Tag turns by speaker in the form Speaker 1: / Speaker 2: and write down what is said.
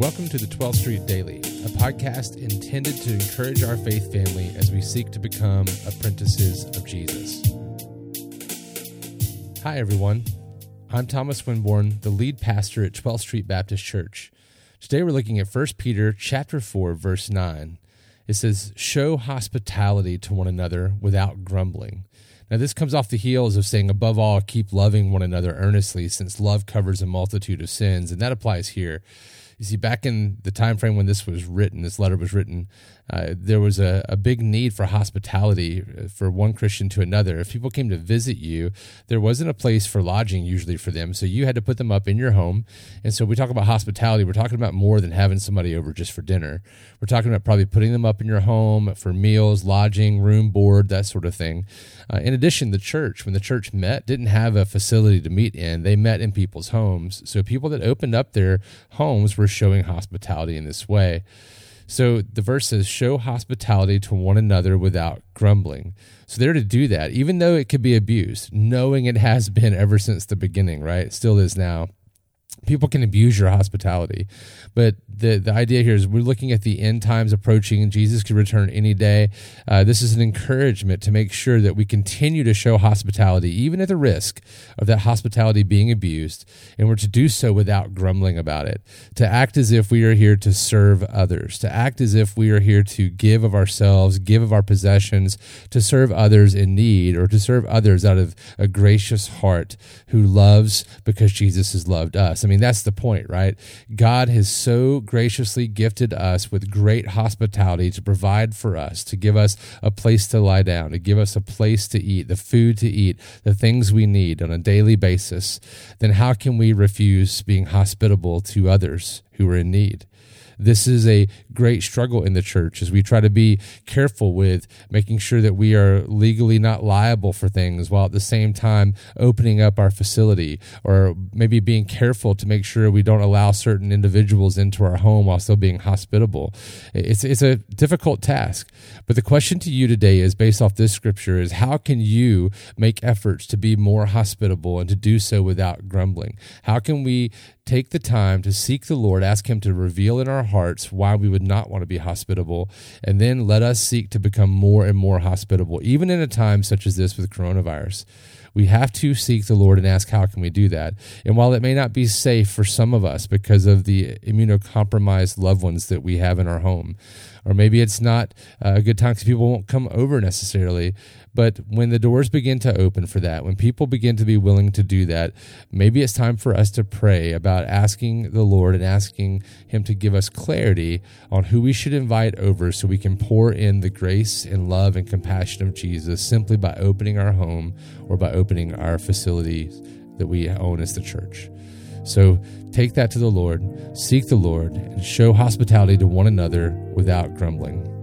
Speaker 1: Welcome to the 12th Street Daily, a podcast intended to encourage our faith family as we seek to become apprentices of Jesus. Hi, everyone. I'm Thomas Winborn, the lead pastor at 12th Street Baptist Church. Today we're looking at 1 Peter chapter 4 verse 9. It says, "Show hospitality to one another without grumbling." Now, this comes off the heels of saying, above all, keep loving one another earnestly, since love covers a multitude of sins. And that applies here. You see, back in the time frame when this was written, this letter was written, uh, there was a, a big need for hospitality uh, for one Christian to another. If people came to visit you, there wasn't a place for lodging usually for them. So you had to put them up in your home. And so we talk about hospitality, we're talking about more than having somebody over just for dinner. We're talking about probably putting them up in your home for meals, lodging, room, board, that sort of thing. Uh, in addition, the church, when the church met, didn't have a facility to meet in. They met in people's homes. So people that opened up their homes were showing hospitality in this way. So the verse says, show hospitality to one another without grumbling. So they're to do that, even though it could be abused, knowing it has been ever since the beginning, right? It still is now people can abuse your hospitality. But the the idea here is we're looking at the end times approaching and jesus could return any day. Uh, this is an encouragement to make sure that we continue to show hospitality even at the risk of that hospitality being abused. And we're to do so without grumbling about it. To act as if we are here to serve others. To act as if we are here to give of ourselves give of our possessions to serve others in need or to serve others out of a gracious heart who loves because jesus has loved us. I mean, that's the point, right? God has so graciously gifted us with great hospitality to provide for us, to give us a place to lie down, to give us a place to eat, the food to eat, the things we need on a daily basis. Then how can we refuse being hospitable to others who are in need? This is a great struggle in the church as we try to be careful with making sure that we are legally not liable for things while at the same time opening up our facility or maybe being careful to make sure we don't allow certain individuals into our home while still being hospitable. It's, it's a difficult task. But the question to you today is based off this scripture is how can you make efforts to be more hospitable and to do so without grumbling? How can we take the time to seek the Lord, ask Him to reveal in our hearts why we would not want to be hospitable, and then let us seek to become more and more hospitable, even in a time such as this with coronavirus. We have to seek the Lord and ask, how can we do that? And while it may not be safe for some of us because of the immunocompromised loved ones that we have in our home, or maybe it's not uh, a good time because people won't come over necessarily, but when the doors begin to open for that, when people begin to be willing to do that, maybe it's time for us to pray about asking the Lord and asking Him to give us clarity on who we should invite over so we can pour in the grace and love and compassion of Jesus simply by opening our home or by opening our facilities that we own as the church. So take that to the Lord, seek the Lord, and show hospitality to one another without grumbling.